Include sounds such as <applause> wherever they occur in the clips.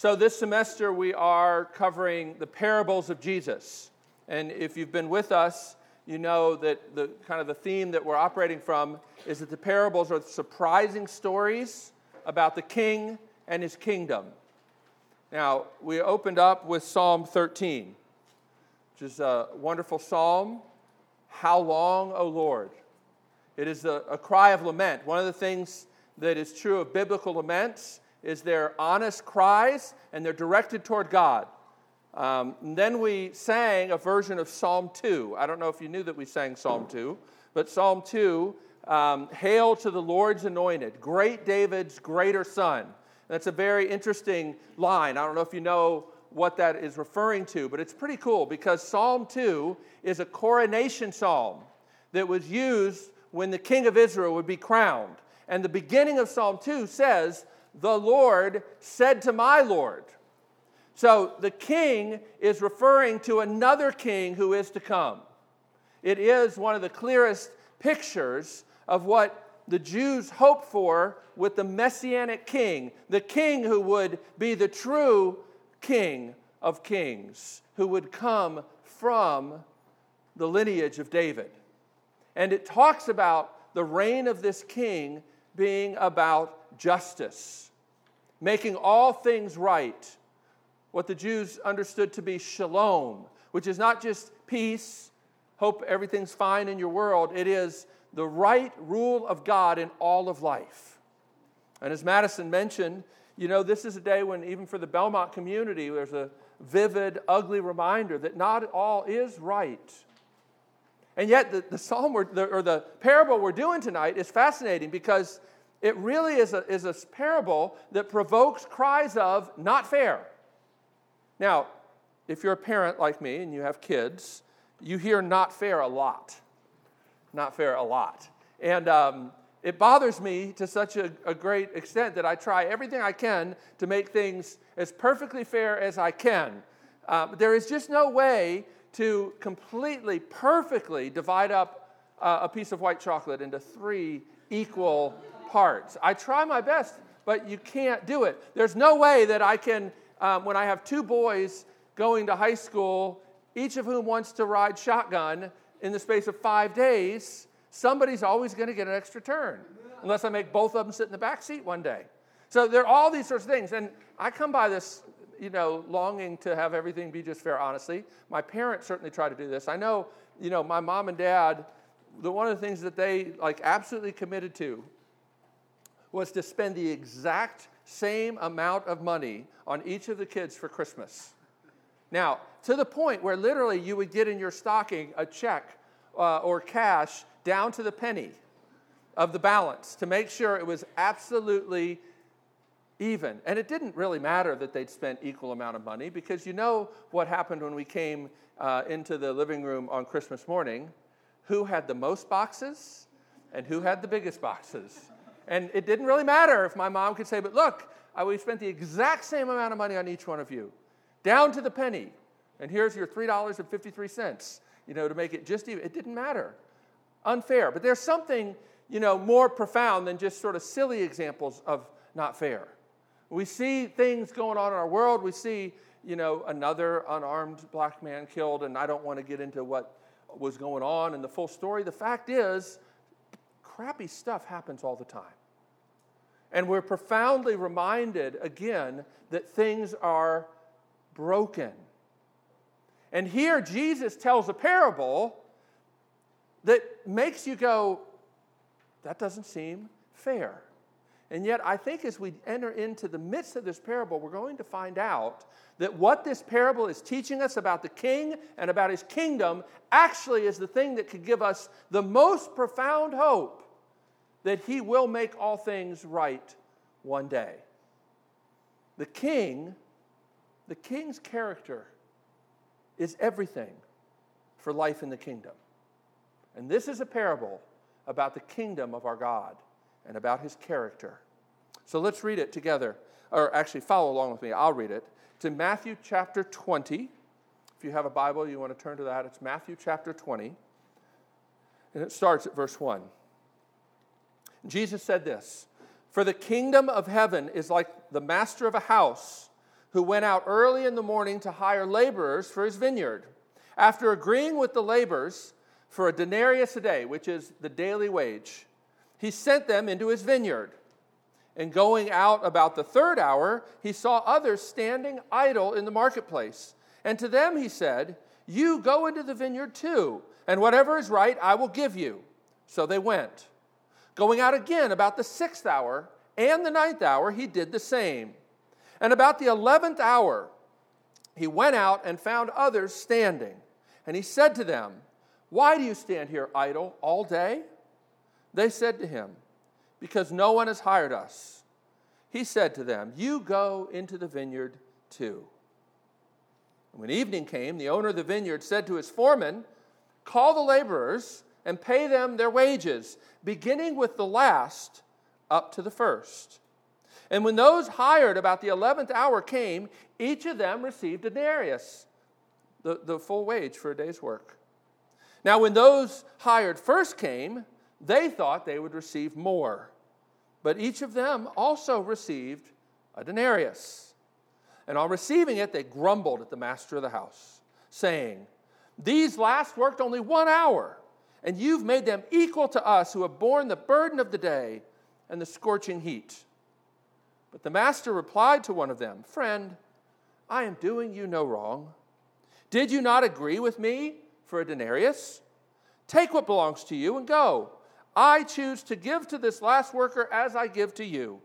So, this semester we are covering the parables of Jesus. And if you've been with us, you know that the kind of the theme that we're operating from is that the parables are surprising stories about the king and his kingdom. Now, we opened up with Psalm 13, which is a wonderful psalm. How long, O Lord? It is a, a cry of lament. One of the things that is true of biblical laments is they're honest cries and they're directed toward God. Um, then we sang a version of Psalm 2. I don't know if you knew that we sang Psalm 2, but Psalm 2 um, Hail to the Lord's anointed, great David's greater son. That's a very interesting line. I don't know if you know what that is referring to, but it's pretty cool because Psalm 2 is a coronation psalm that was used when the king of Israel would be crowned. And the beginning of Psalm 2 says, The Lord said to my Lord. So the king is referring to another king who is to come. It is one of the clearest pictures of what the Jews hoped for with the messianic king, the king who would be the true king of kings, who would come from the lineage of David. And it talks about the reign of this king being about justice, making all things right. What the Jews understood to be shalom, which is not just peace, hope everything's fine in your world, it is the right rule of God in all of life. And as Madison mentioned, you know, this is a day when, even for the Belmont community, there's a vivid, ugly reminder that not all is right. And yet, the, the psalm or the, or the parable we're doing tonight is fascinating because it really is a, is a parable that provokes cries of not fair. Now, if you're a parent like me and you have kids, you hear not fair a lot. Not fair a lot. And um, it bothers me to such a, a, great extent that I try everything I can to make things as perfectly fair as I can. Um, there is just no way to completely, perfectly divide up uh, a piece of white chocolate into three equal I try my best, but you can't do it. There's no way that I can, um, when I have two boys going to high school, each of whom wants to ride shotgun in the space of five days, somebody's always going to get an extra turn, unless I make both of them sit in the back seat one day. So there are all these sorts of things. And I come by this you know, longing to have everything be just fair, honestly. My parents certainly try to do this. I know, you know, my mom and dad, the, one of the things that they like absolutely committed to was to spend the exact same amount of money on each of the kids for Christmas. Now, to the point where literally you would get in your stocking a check uh, or cash down to the penny of the balance to make sure it was absolutely even. And it didn't really matter that they'd spent equal amount of money because you know what happened when we came uh, into the living room on Christmas morning. Who had the most boxes and who had the biggest boxes? And it didn't really matter if my mom could say, but look, I, we spent the exact same amount of money on each one of you, down to the penny. And here's your $3.53, you know, to make it just even. It didn't matter. Unfair. But there's something, you know, more profound than just sort of silly examples of not fair. We see things going on in our world. We see, you know, another unarmed black man killed, and I don't want to get into what was going on and the full story. The fact is, crappy stuff happens all the time. And we're profoundly reminded again that things are broken. And here Jesus tells a parable that makes you go, that doesn't seem fair. And yet, I think as we enter into the midst of this parable, we're going to find out that what this parable is teaching us about the king and about his kingdom actually is the thing that could give us the most profound hope that he will make all things right one day. The king, the king's character is everything for life in the kingdom. And this is a parable about the kingdom of our God and about his character. So let's read it together, or actually follow along with me. I'll read it. To Matthew chapter 20. If you have a Bible, you want to turn to that. It's Matthew chapter 20. And it starts at verse 1. Jesus said this For the kingdom of heaven is like the master of a house who went out early in the morning to hire laborers for his vineyard. After agreeing with the laborers for a denarius a day, which is the daily wage, he sent them into his vineyard. And going out about the third hour, he saw others standing idle in the marketplace. And to them he said, You go into the vineyard too, and whatever is right I will give you. So they went. Going out again about the sixth hour and the ninth hour, he did the same. And about the eleventh hour, he went out and found others standing. And he said to them, Why do you stand here idle all day? They said to him, Because no one has hired us. He said to them, You go into the vineyard too. When evening came, the owner of the vineyard said to his foreman, Call the laborers and pay them their wages, beginning with the last up to the first. And when those hired about the 11th hour came, each of them received a denarius, the, the full wage for a day's work. Now, when those hired first came, they thought they would receive more. But each of them also received a denarius. And on receiving it, they grumbled at the master of the house, saying, These last worked only one hour, and you've made them equal to us who have borne the burden of the day and the scorching heat. But the master replied to one of them, Friend, I am doing you no wrong. Did you not agree with me for a denarius? Take what belongs to you and go. I choose to give to this last worker as I give to you.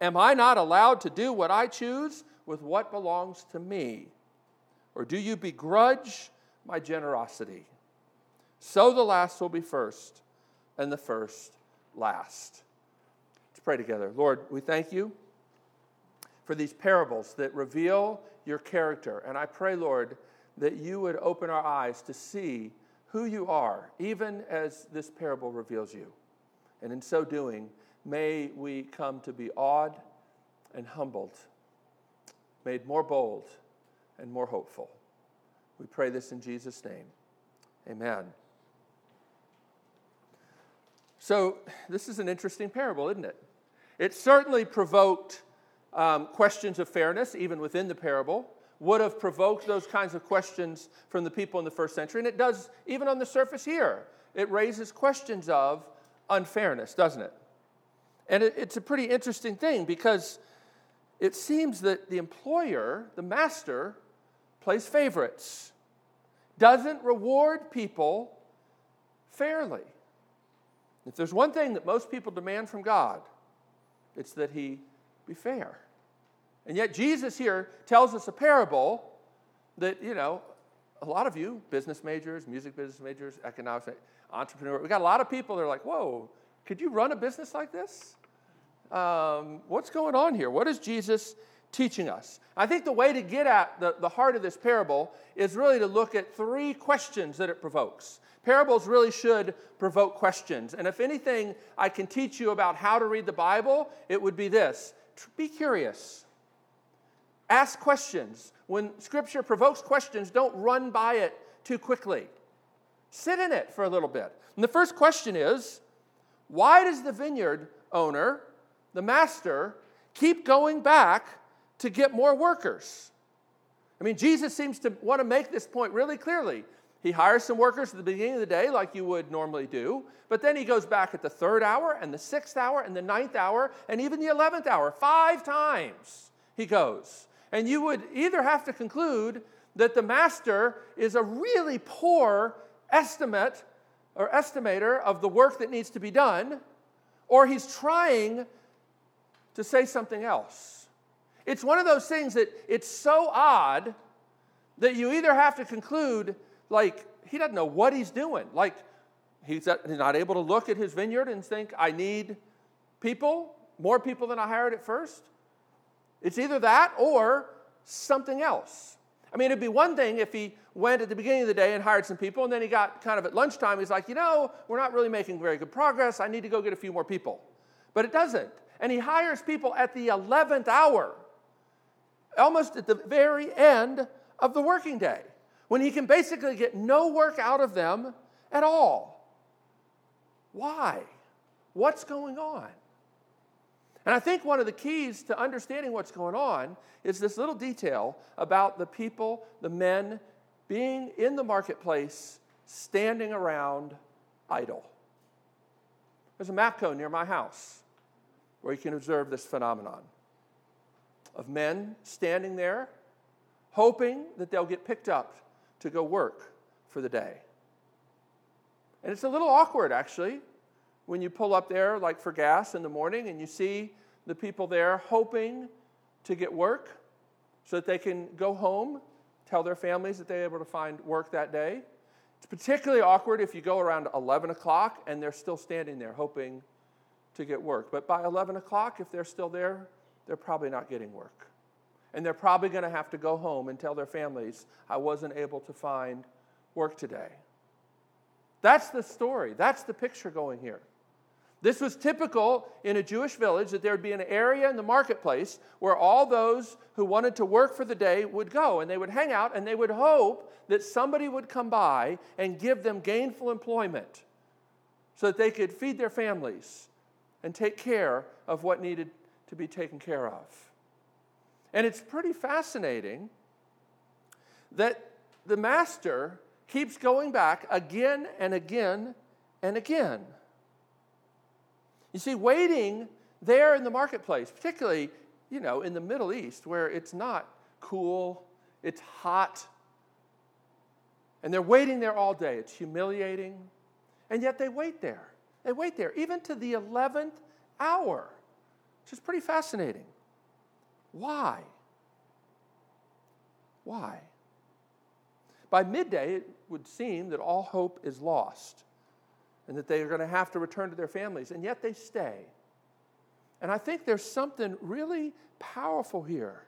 Am I not allowed to do what I choose with what belongs to me? Or do you begrudge my generosity? So the last will be first, and the first last. Let's pray together. Lord, we thank you for these parables that reveal your character. And I pray, Lord, that you would open our eyes to see who you are, even as this parable reveals you. And in so doing, may we come to be awed and humbled, made more bold and more hopeful. We pray this in Jesus' name. Amen. So, this is an interesting parable, isn't it? It certainly provoked um, questions of fairness, even within the parable, would have provoked those kinds of questions from the people in the first century. And it does, even on the surface here, it raises questions of unfairness, doesn't it? And it, it's a pretty interesting thing because it seems that the employer, the master, plays favorites, doesn't reward people fairly. If there's one thing that most people demand from God, it's that He be fair. And yet, Jesus here tells us a parable that, you know, a lot of you, business majors, music business majors, economics, entrepreneur, we got a lot of people that are like, whoa, could you run a business like this? Um, what's going on here? What is Jesus teaching us? I think the way to get at the, the heart of this parable is really to look at three questions that it provokes. Parables really should provoke questions. And if anything I can teach you about how to read the Bible, it would be this be curious. Ask questions. When Scripture provokes questions, don't run by it too quickly. Sit in it for a little bit. And the first question is why does the vineyard owner, the master, keep going back to get more workers? I mean, Jesus seems to want to make this point really clearly. He hires some workers at the beginning of the day, like you would normally do, but then he goes back at the third hour, and the sixth hour, and the ninth hour, and even the eleventh hour. Five times he goes. And you would either have to conclude that the master is a really poor estimate or estimator of the work that needs to be done, or he's trying to say something else. It's one of those things that it's so odd that you either have to conclude like he doesn't know what he's doing. Like he's not able to look at his vineyard and think, I need people, more people than I hired at first. It's either that or something else. I mean, it'd be one thing if he went at the beginning of the day and hired some people, and then he got kind of at lunchtime, he's like, you know, we're not really making very good progress. I need to go get a few more people. But it doesn't. And he hires people at the 11th hour, almost at the very end of the working day when he can basically get no work out of them at all. Why? What's going on? And I think one of the keys to understanding what's going on is this little detail about the people, the men, being in the marketplace, standing around idle. There's a Mapco near my house where you can observe this phenomenon of men standing there, hoping that they'll get picked up to go work for the day. And it's a little awkward, actually, when you pull up there, like for gas in the morning, and you see the people there hoping to get work so that they can go home, tell their families that they're able to find work that day. It's particularly awkward if you go around 11 o'clock and they're still standing there hoping to get work. But by 11 o'clock, if they're still there, they're probably not getting work. And they're probably going to have to go home and tell their families, I wasn't able to find work today. That's the story. That's the picture going here. This was typical in a Jewish village that there would be an area in the marketplace where all those who wanted to work for the day would go and they would hang out and they would hope that somebody would come by and give them gainful employment so that they could feed their families and take care of what needed to be taken care of. And it's pretty fascinating that the master keeps going back again and again and again. You see, waiting there in the marketplace, particularly, you know, in the Middle East where it's not cool, it's hot, and they're waiting there all day. It's humiliating. And yet they wait there. They wait there, even to the 11th hour, which is pretty fascinating. Why? Why? By midday, it would seem that all hope is lost and that they are going to have to return to their families, and yet they stay. And I think there's something really powerful here.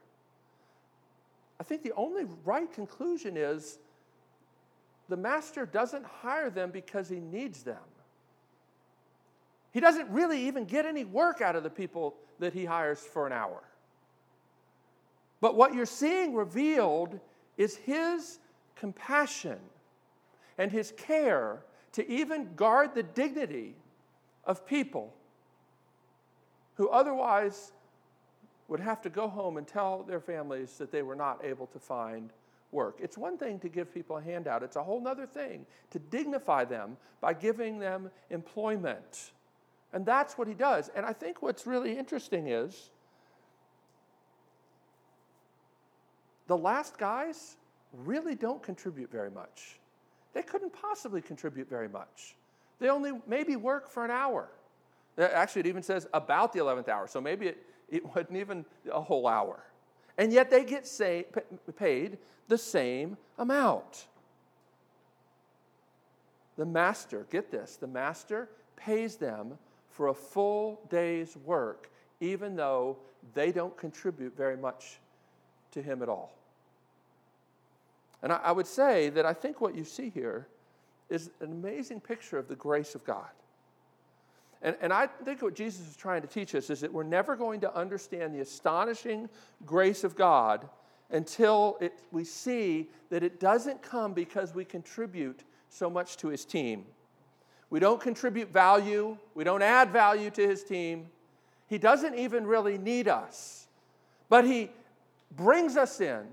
I think the only right conclusion is the master doesn't hire them because he needs them. He doesn't really even get any work out of the people that he hires for an hour. But what you're seeing revealed is his compassion and his care to even guard the dignity of people who otherwise would have to go home and tell their families that they were not able to find work. It's one thing to give people a handout, it's a whole other thing to dignify them by giving them employment. And that's what he does. And I think what's really interesting is the last guys really don't contribute very much. They couldn't possibly contribute very much. They only maybe work for an hour. Uh, actually, it even says about the 11th hour, so maybe it, it <laughs> wasn't even a whole hour. And yet they get say, paid the same amount. The master, get this, the master pays them for a full day's work, even though they don't contribute very much to him at all. And I, I would say that I think what you see here is an amazing picture of the grace of God. And, and I think what Jesus is trying to teach us is that we're never going to understand the astonishing grace of God until it, we see that it doesn't come because we contribute so much to his team. We don't contribute value, we don't add value to his team. He doesn't even really need us, but he brings us in.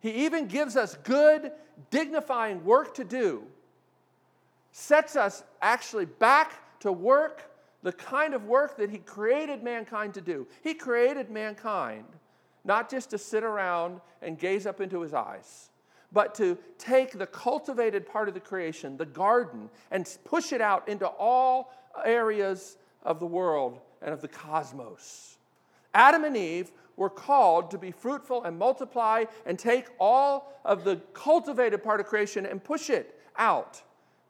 He even gives us good, dignifying work to do, sets us actually back to work, the kind of work that He created mankind to do. He created mankind not just to sit around and gaze up into His eyes, but to take the cultivated part of the creation, the garden, and push it out into all areas of the world and of the cosmos. Adam and Eve were called to be fruitful and multiply and take all of the cultivated part of creation and push it out,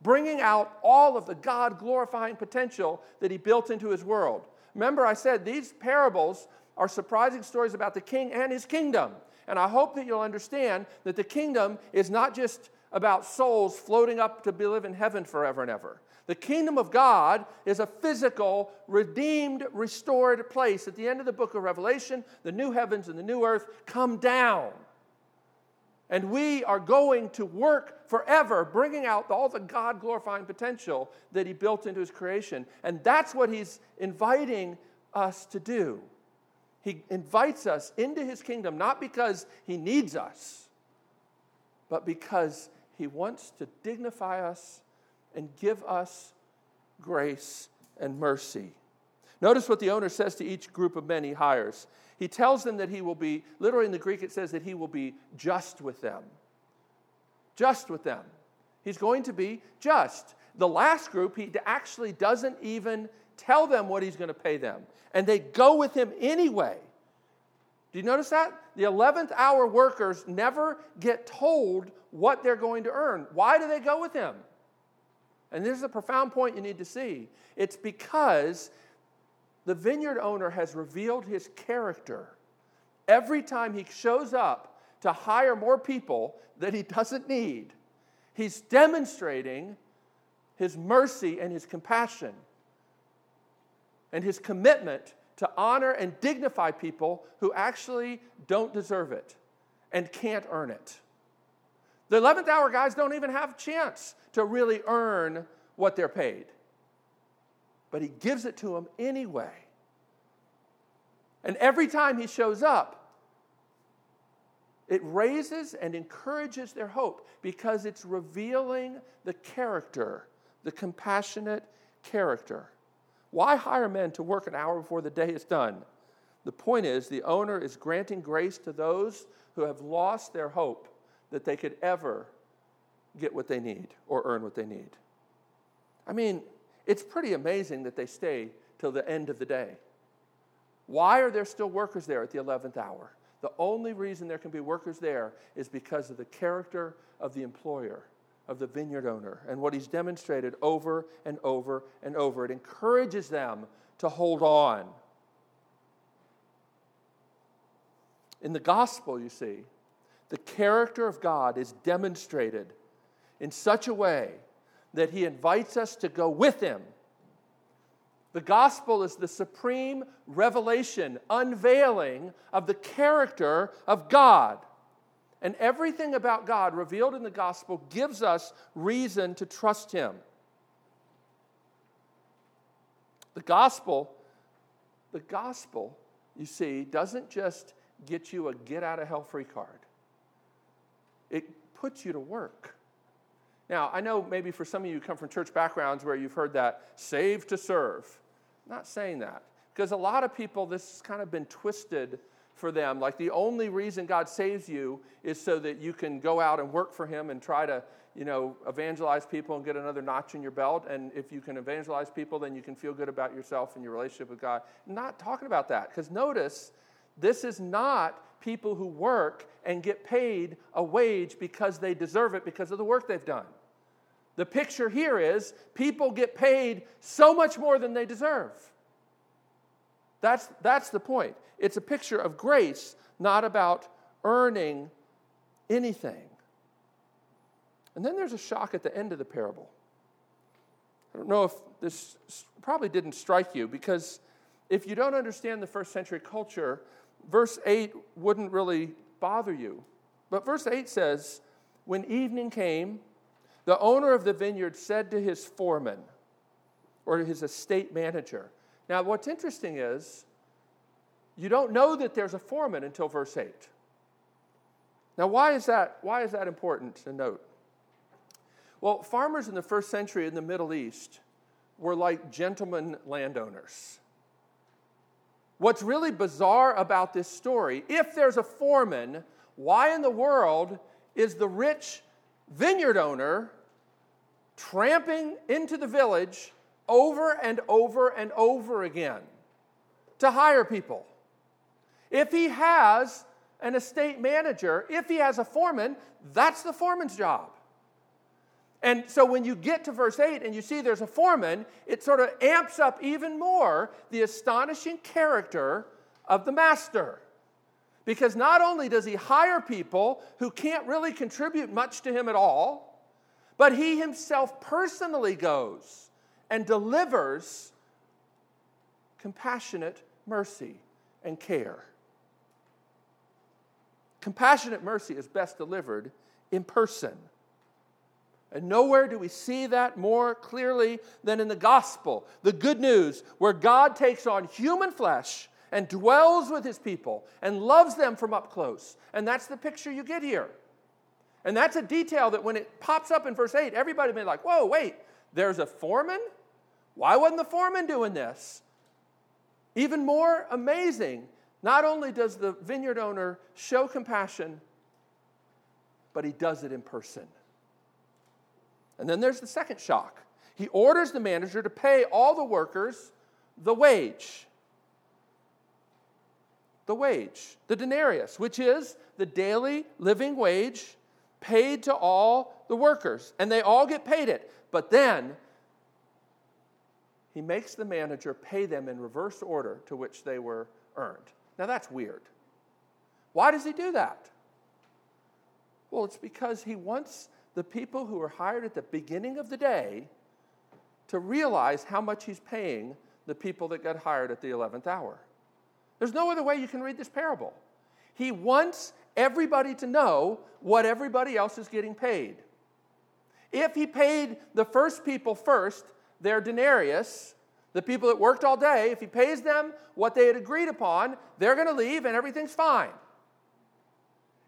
bringing out all of the God glorifying potential that He built into His world. Remember, I said these parables are surprising stories about the king and his kingdom. And I hope that you'll understand that the kingdom is not just about souls floating up to live in heaven forever and ever. The kingdom of God is a physical, redeemed, restored place. At the end of the book of Revelation, the new heavens and the new earth come down. And we are going to work forever, bringing out all the God glorifying potential that He built into His creation. And that's what He's inviting us to do. He invites us into his kingdom not because he needs us, but because he wants to dignify us and give us grace and mercy. Notice what the owner says to each group of men he hires. He tells them that he will be, literally in the Greek, it says that he will be just with them. Just with them. He's going to be just. The last group, he actually doesn't even tell them what he's going to pay them. And they go with him anyway. Do you notice that? The 11th hour workers never get told what they're going to earn. Why do they go with him? And this is a profound point you need to see. It's because the vineyard owner has revealed his character every time he shows up to hire more people that he doesn't need. He's demonstrating his mercy and his compassion and his commitment to honor and dignify people who actually don't deserve it and can't earn it. The 11th hour guys don't even have a chance to really earn what they're paid. But he gives it to them anyway. And every time he shows up, it raises and encourages their hope because it's revealing the character, the compassionate character. Why hire men to work an hour before the day is done? The point is, the owner is granting grace to those who have lost their hope that they could ever get what they need or earn what they need. I mean, it's pretty amazing that they stay till the end of the day. Why are there still workers there at the 11th hour? The only reason there can be workers there is because of the character of the employer, of the vineyard owner, and what he's demonstrated over and over and over. It encourages them to hold on. In the gospel, you see, the character of God is demonstrated in such a way that he invites us to go with him. The gospel is the supreme revelation, unveiling of the character of God. And everything about God revealed in the gospel gives us reason to trust him. The gospel, the gospel, you see, doesn't just get you a get out of hell free card it puts you to work. Now, I know maybe for some of you come from church backgrounds where you've heard that save to serve. I'm not saying that. Because a lot of people, this has kind of been twisted for them. Like the only reason God saves you is so that you can go out and work for Him and try to, you know, evangelize people and get another notch in your belt. And if you can evangelize people, then you can feel good about yourself and your relationship with God. Not talking about that. Because notice, this is not people who work and get paid a wage because they deserve it because of the work they've done. The picture here is people get paid so much more than they deserve. That's, that's the point. It's a picture of grace, not about earning anything. And then there's a shock at the end of the parable. I don't know if this probably didn't strike you because if you don't understand the first century culture, verse 8 wouldn't really bother you. But verse 8 says, When evening came, the owner of the vineyard said to his foreman or his estate manager. Now, what's interesting is you don't know that there's a foreman until verse 8. Now, why is that, why is that important to note? Well, farmers in the first century in the Middle East were like gentlemen landowners. What's really bizarre about this story, if there's a foreman, why in the world is the rich vineyard owner tramping into the village over and over and over again to hire people? If he has an estate manager, if he has a foreman, that's the foreman's job. And so when you get to verse 8 and you see there's a foreman, it sort of amps up even more the astonishing character of the master. Because not only does he hire people who can't really contribute much to him at all, but he himself personally goes and delivers compassionate mercy and care. Compassionate mercy is best delivered in person. And nowhere do we see that more clearly than in the gospel, the good news, where God takes on human flesh and dwells with his people and loves them from up close. And that's the picture you get here. And that's a detail that when it pops up in verse 8, everybody may be like, whoa, wait, there's a foreman? Why wasn't the foreman doing this? Even more amazing, not only does the vineyard owner show compassion, but he does it in person. And then there's the second shock. He orders the manager to pay all the workers the wage. The wage, the denarius, which is the daily living wage paid to all the workers. And they all get paid it. But then he makes the manager pay them in reverse order to which they were earned. Now that's weird. Why does he do that? Well, it's because he wants the people who were hired at the beginning of the day to realize how much he's paying the people that got hired at the 11th hour. There's no other way you can read this parable. He wants everybody to know what everybody else is getting paid. If he paid the first people first, their denarius, the people that worked all day, if he pays them what they had agreed upon, they're going to leave and everything's fine.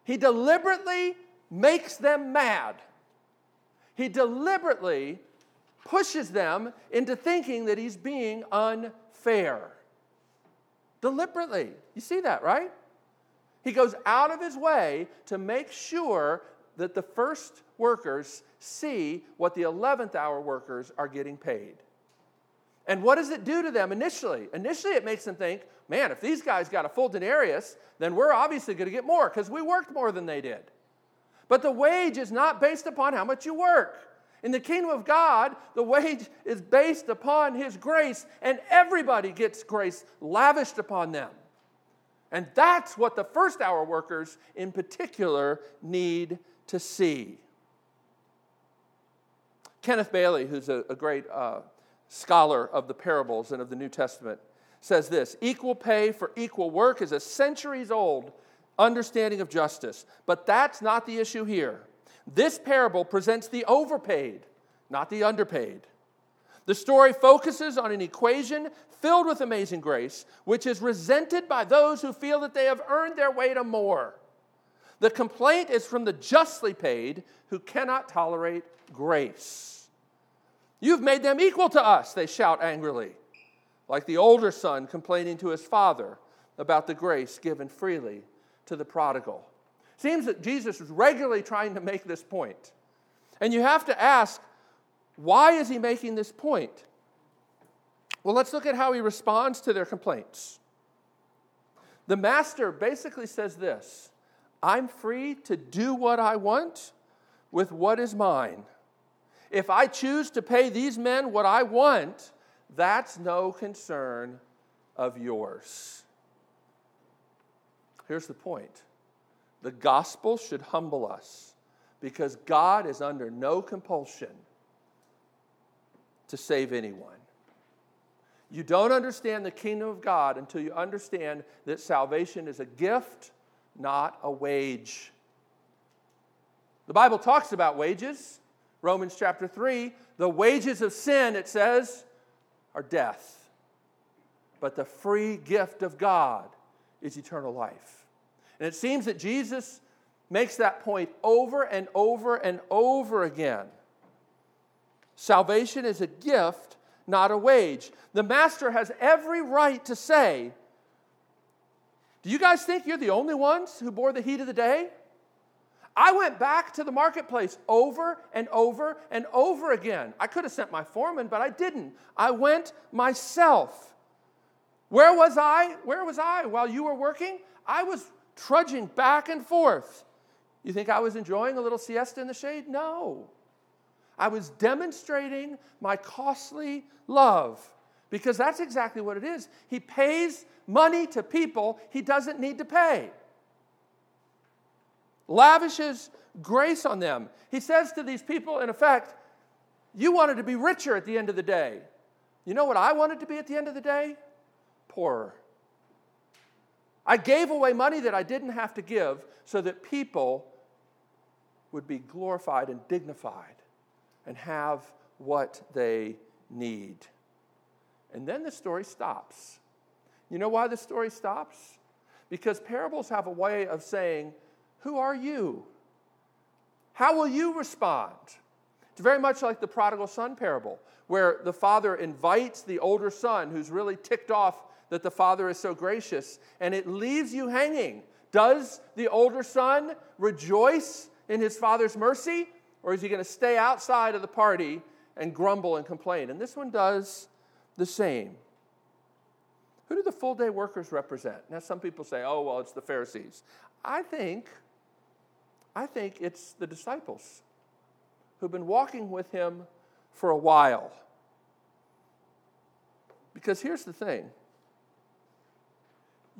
He deliberately makes them mad. He deliberately pushes them into thinking that he's being unfair. Deliberately. You see that, right? He goes out of his way to make sure that the first workers see what the 11th hour workers are getting paid. And what does it do to them initially? Initially, it makes them think, man, if these guys got a full denarius, then we're obviously going to get more because we worked more than they did. But the wage is not based upon how much you work. In the kingdom of God, the wage is based upon His grace, and everybody gets grace lavished upon them. And that's what the first hour workers in particular need to see. Kenneth Bailey, who's a, a great uh, scholar of the parables and of the New Testament, says this Equal pay for equal work is a centuries old understanding of justice. But that's not the issue here. This parable presents the overpaid, not the underpaid. The story focuses on an equation filled with amazing grace, which is resented by those who feel that they have earned their way to more. The complaint is from the justly paid who cannot tolerate grace. You've made them equal to us, they shout angrily, like the older son complaining to his father about the grace given freely to the prodigal. Seems that Jesus is regularly trying to make this point. And you have to ask, why is he making this point? Well, let's look at how he responds to their complaints. The master basically says this I'm free to do what I want with what is mine. If I choose to pay these men what I want, that's no concern of yours. Here's the point the gospel should humble us because God is under no compulsion to save anyone. You don't understand the kingdom of God until you understand that salvation is a gift, not a wage. The Bible talks about wages. Romans chapter 3 the wages of sin, it says, are death. But the free gift of God is eternal life. And it seems that Jesus makes that point over and over and over again. Salvation is a gift not a wage. The master has every right to say, Do you guys think you're the only ones who bore the heat of the day? I went back to the marketplace over and over and over again. I could have sent my foreman, but I didn't. I went myself. Where was I? Where was I while you were working? I was trudging back and forth. You think I was enjoying a little siesta in the shade? No. I was demonstrating my costly love because that's exactly what it is. He pays money to people he doesn't need to pay, lavishes grace on them. He says to these people, in effect, You wanted to be richer at the end of the day. You know what I wanted to be at the end of the day? Poorer. I gave away money that I didn't have to give so that people would be glorified and dignified and have what they need. And then the story stops. You know why the story stops? Because parables have a way of saying, Who are you? How will you respond? It's very much like the prodigal son parable, where the father invites the older son who's really ticked off that the father is so gracious, and it leaves you hanging. Does the older son rejoice in his father's mercy, or is he going to stay outside of the party and grumble and complain? And this one does the same. Who do the full day workers represent? Now, some people say, oh, well, it's the Pharisees. I think, I think it's the disciples who've been walking with him for a while. Because here's the thing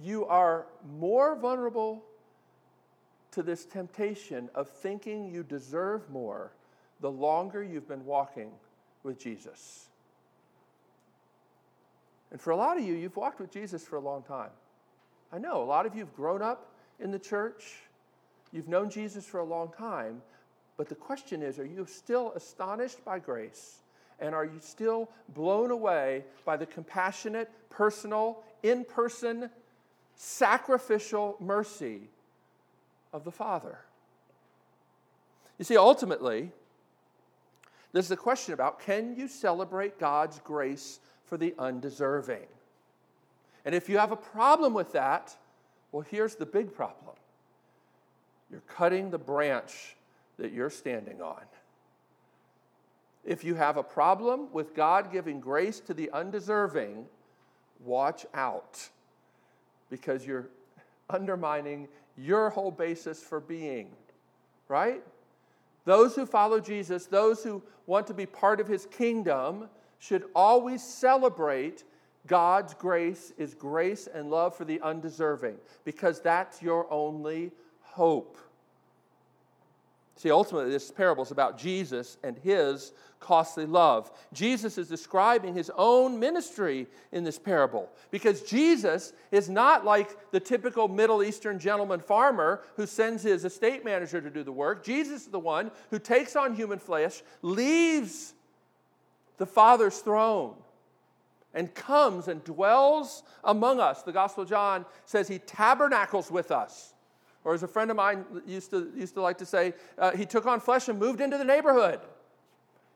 you are more vulnerable to this temptation of thinking you deserve more the longer you've been walking with Jesus. And for a lot of you, you've walked with Jesus for a long time. I know a lot of you have grown up in the church, you've known Jesus for a long time, but the question is are you still astonished by grace? And are you still blown away by the compassionate, personal, in person, sacrificial mercy of the Father? You see, ultimately, there's the question about can you celebrate God's grace for the undeserving. And if you have a problem with that, well, here's the big problem you're cutting the branch that you're standing on. If you have a problem with God giving grace to the undeserving, watch out because you're undermining your whole basis for being, right? Those who follow Jesus, those who want to be part of his kingdom, should always celebrate God's grace is grace and love for the undeserving because that's your only hope. See, ultimately, this parable is about Jesus and his costly love. Jesus is describing his own ministry in this parable because Jesus is not like the typical Middle Eastern gentleman farmer who sends his estate manager to do the work. Jesus is the one who takes on human flesh, leaves the Father's throne and comes and dwells among us. The Gospel of John says he tabernacles with us. Or as a friend of mine used to, used to like to say, uh, he took on flesh and moved into the neighborhood.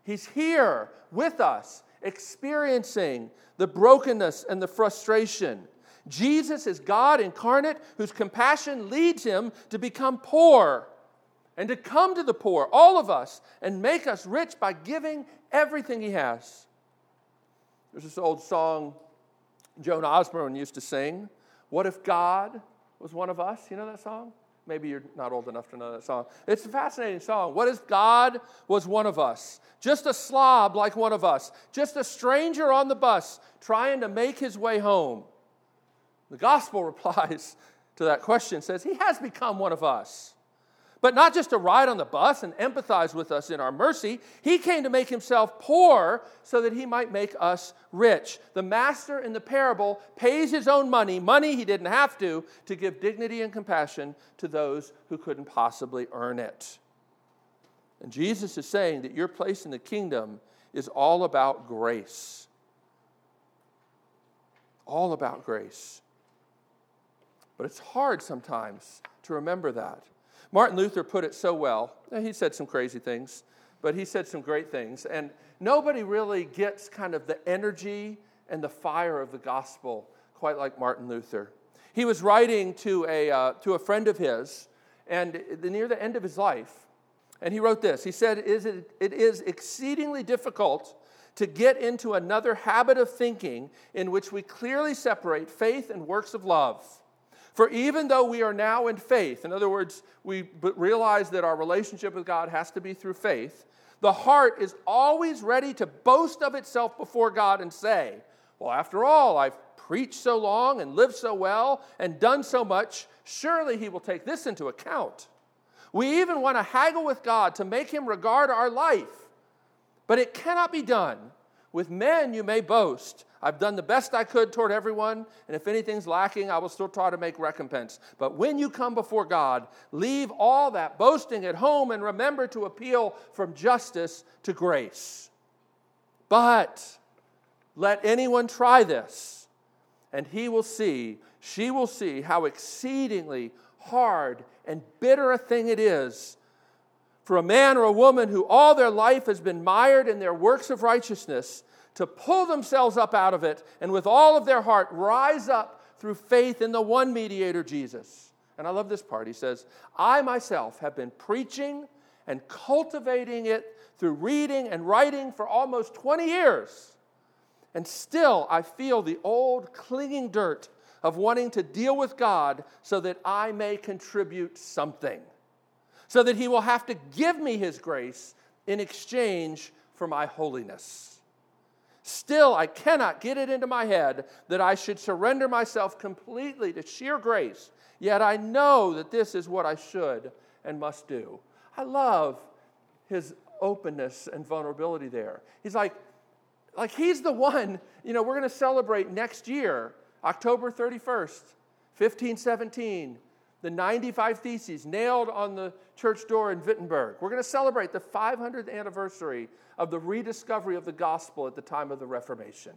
He's here with us, experiencing the brokenness and the frustration. Jesus is God incarnate whose compassion leads him to become poor and to come to the poor, all of us, and make us rich by giving everything he has. There's this old song Joan Osborne used to sing What if God was one of us? You know that song? Maybe you're not old enough to know that song. It's a fascinating song. What if God was one of us? Just a slob like one of us, just a stranger on the bus trying to make his way home. The gospel <laughs> replies to that question says, He has become one of us. But not just to ride on the bus and empathize with us in our mercy, he came to make himself poor so that he might make us rich. The master in the parable pays his own money, money he didn't have to, to give dignity and compassion to those who couldn't possibly earn it. And Jesus is saying that your place in the kingdom is all about grace. All about grace. But it's hard sometimes to remember that. Martin Luther put it so well. He said some crazy things, but he said some great things. And nobody really gets kind of the energy and the fire of the gospel quite like Martin Luther. He was writing to a, uh, to a friend of his, and near the end of his life, and he wrote this. He said, It is exceedingly difficult to get into another habit of thinking in which we clearly separate faith and works of love. For even though we are now in faith, in other words, we realize that our relationship with God has to be through faith, the heart is always ready to boast of itself before God and say, Well, after all, I've preached so long and lived so well and done so much, surely He will take this into account. We even want to haggle with God to make Him regard our life, but it cannot be done With men you may boast. I've done the best I could toward everyone, and if anything's lacking, I will still try to make recompense. But when you come before God, leave all that boasting at home and remember to appeal from justice to grace. But let anyone try this, and he will see, she will see how exceedingly hard and bitter a thing it is for a man or a woman who all their life has been mired in their works of righteousness to pull themselves up out of it and with all of their heart rise up through faith in the one mediator, Jesus. And I love this part. He says, I myself have been preaching and cultivating it through reading and writing for almost 20 years. And still, I feel the old clinging dirt of wanting to deal with God so that I may contribute something, so that He will have to give me His grace in exchange for my holiness. Still, I cannot get it into my head that I should surrender myself completely to sheer grace, yet I know that this is what I should and must do. I love his openness and vulnerability there. He's like, like he's the one, you know, we're going to celebrate next year, October 31st, 1517, the 95 Theses nailed on the church door in Wittenberg. We're going to celebrate the 500th anniversary of the rediscovery of the gospel at the time of the Reformation.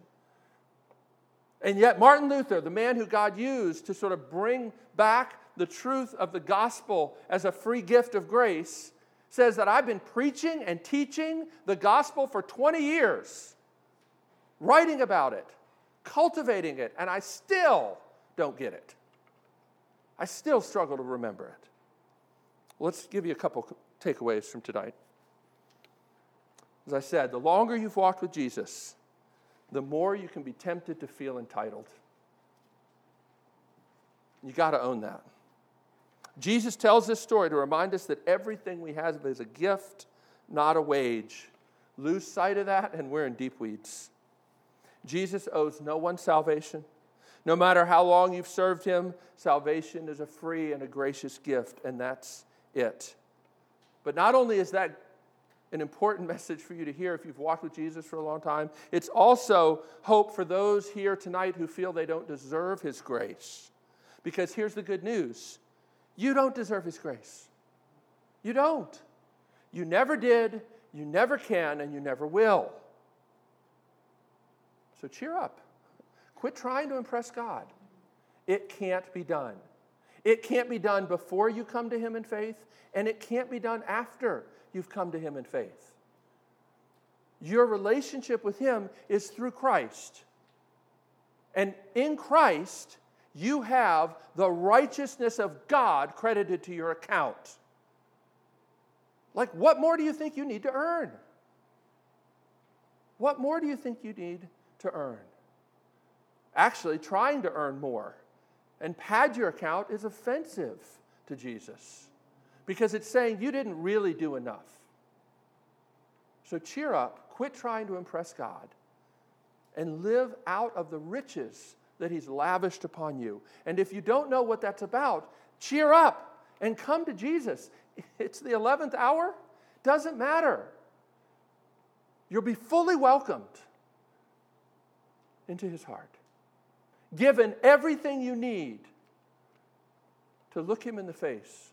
And yet, Martin Luther, the man who God used to sort of bring back the truth of the gospel as a free gift of grace, says that I've been preaching and teaching the gospel for 20 years, writing about it, cultivating it, and I still don't get it. I still struggle to remember it. Let's give you a couple takeaways from tonight. As I said, the longer you've walked with Jesus, the more you can be tempted to feel entitled. You got to own that. Jesus tells this story to remind us that everything we have is a gift, not a wage. Lose sight of that, and we're in deep weeds. Jesus owes no one salvation. No matter how long you've served him, salvation is a free and a gracious gift, and that's it. But not only is that an important message for you to hear if you've walked with Jesus for a long time, it's also hope for those here tonight who feel they don't deserve his grace. Because here's the good news you don't deserve his grace. You don't. You never did, you never can, and you never will. So cheer up. Quit trying to impress God. It can't be done. It can't be done before you come to Him in faith, and it can't be done after you've come to Him in faith. Your relationship with Him is through Christ. And in Christ, you have the righteousness of God credited to your account. Like, what more do you think you need to earn? What more do you think you need to earn? Actually trying to earn more and pad your account is offensive to Jesus because it's saying you didn't really do enough. So cheer up, quit trying to impress God, and live out of the riches that He's lavished upon you. And if you don't know what that's about, cheer up and come to Jesus. <laughs> It's the 11th hour, doesn't matter. You'll be fully welcomed into His heart given everything you need to look him in the face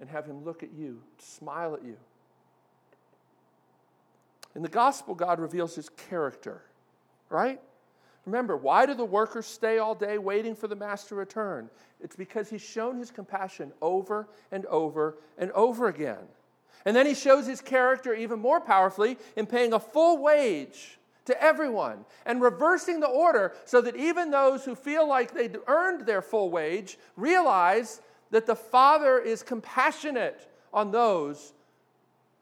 and have him look at you, smile at you. In the gospel, God reveals his character, right? Remember, why do the workers stay all day waiting for the master to return? It's because he's shown his compassion over and over and over again. And then he shows his character even more powerfully in paying a full wage to everyone and reversing the order so that even those who feel like they'd earned their full wage realize that the Father is compassionate on those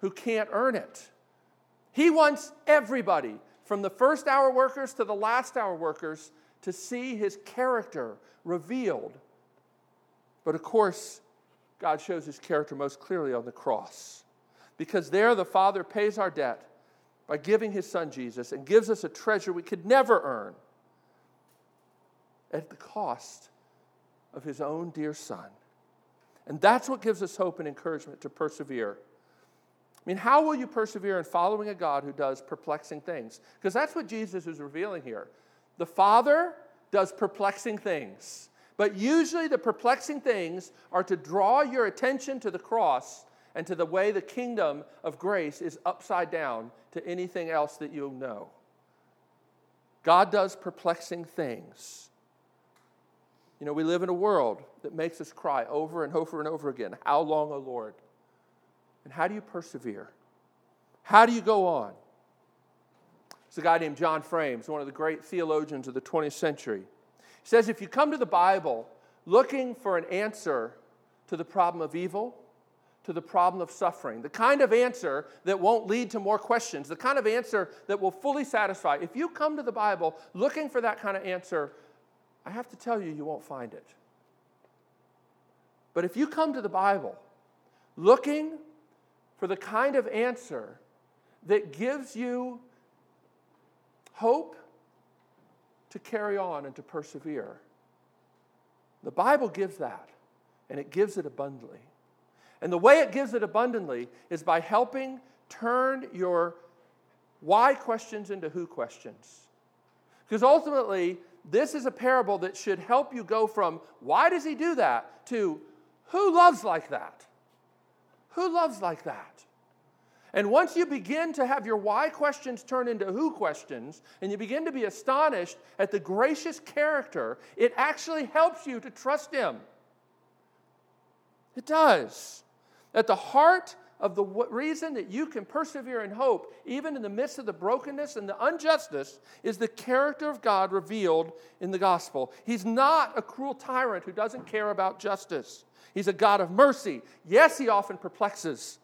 who can't earn it. He wants everybody, from the first hour workers to the last hour workers, to see his character revealed. But of course, God shows his character most clearly on the cross. Because there the Father pays our debt by giving his son Jesus and gives us a treasure we could never earn at the cost of his own dear son. And that's what gives us hope and encouragement to persevere. I mean, how will you persevere in following a God who does perplexing things? Because that's what Jesus is revealing here. The Father does perplexing things. But usually, the perplexing things are to draw your attention to the cross and to the way the kingdom of grace is upside down to anything else that you know. God does perplexing things. You know, we live in a world that makes us cry over and over and over again How long, O Lord? And how do you persevere? How do you go on? There's a guy named John Frames, one of the great theologians of the 20th century. He says if you come to the Bible looking for an answer to the problem of evil, to the problem of suffering, the kind of answer that won't lead to more questions, the kind of answer that will fully satisfy, if you come to the Bible looking for that kind of answer, I have to tell you, you won't find it. But if you come to the Bible looking for the kind of answer that gives you hope to carry on and to persevere. The Bible gives that, and it gives it abundantly. And the way it gives it abundantly is by helping turn your why questions into who questions. Because ultimately, this is a parable that should help you go from why does he do that to who loves like that? Who loves like that? And once you begin to have your why questions turn into who questions, and you begin to be astonished at the gracious character, it actually helps you to trust Him. It does. At the heart of the reason that you can persevere in hope, even in the midst of the brokenness and the injustice, is the character of God revealed in the gospel. He's not a cruel tyrant who doesn't care about justice. He's a God of mercy. Yes, he often perplexes.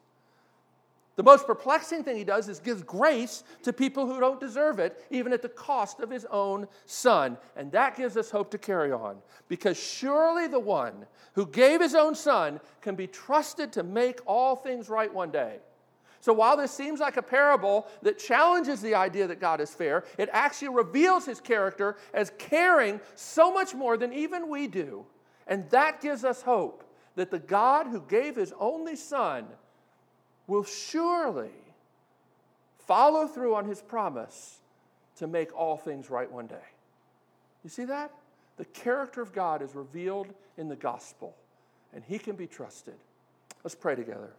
The most perplexing thing he does is gives grace to people who don't deserve it, even at the cost of his own son. And that gives us hope to carry on. Because surely the one who gave his own son can be trusted to make all things right one day. So while this seems like a parable that challenges the idea that God is fair, it actually reveals his character as caring so much more than even we do. And that gives us hope that the God who gave his only son will surely follow through on his promise to make all things right one day. You see that? The character of God is revealed in the gospel, and he can be trusted. Let's pray together.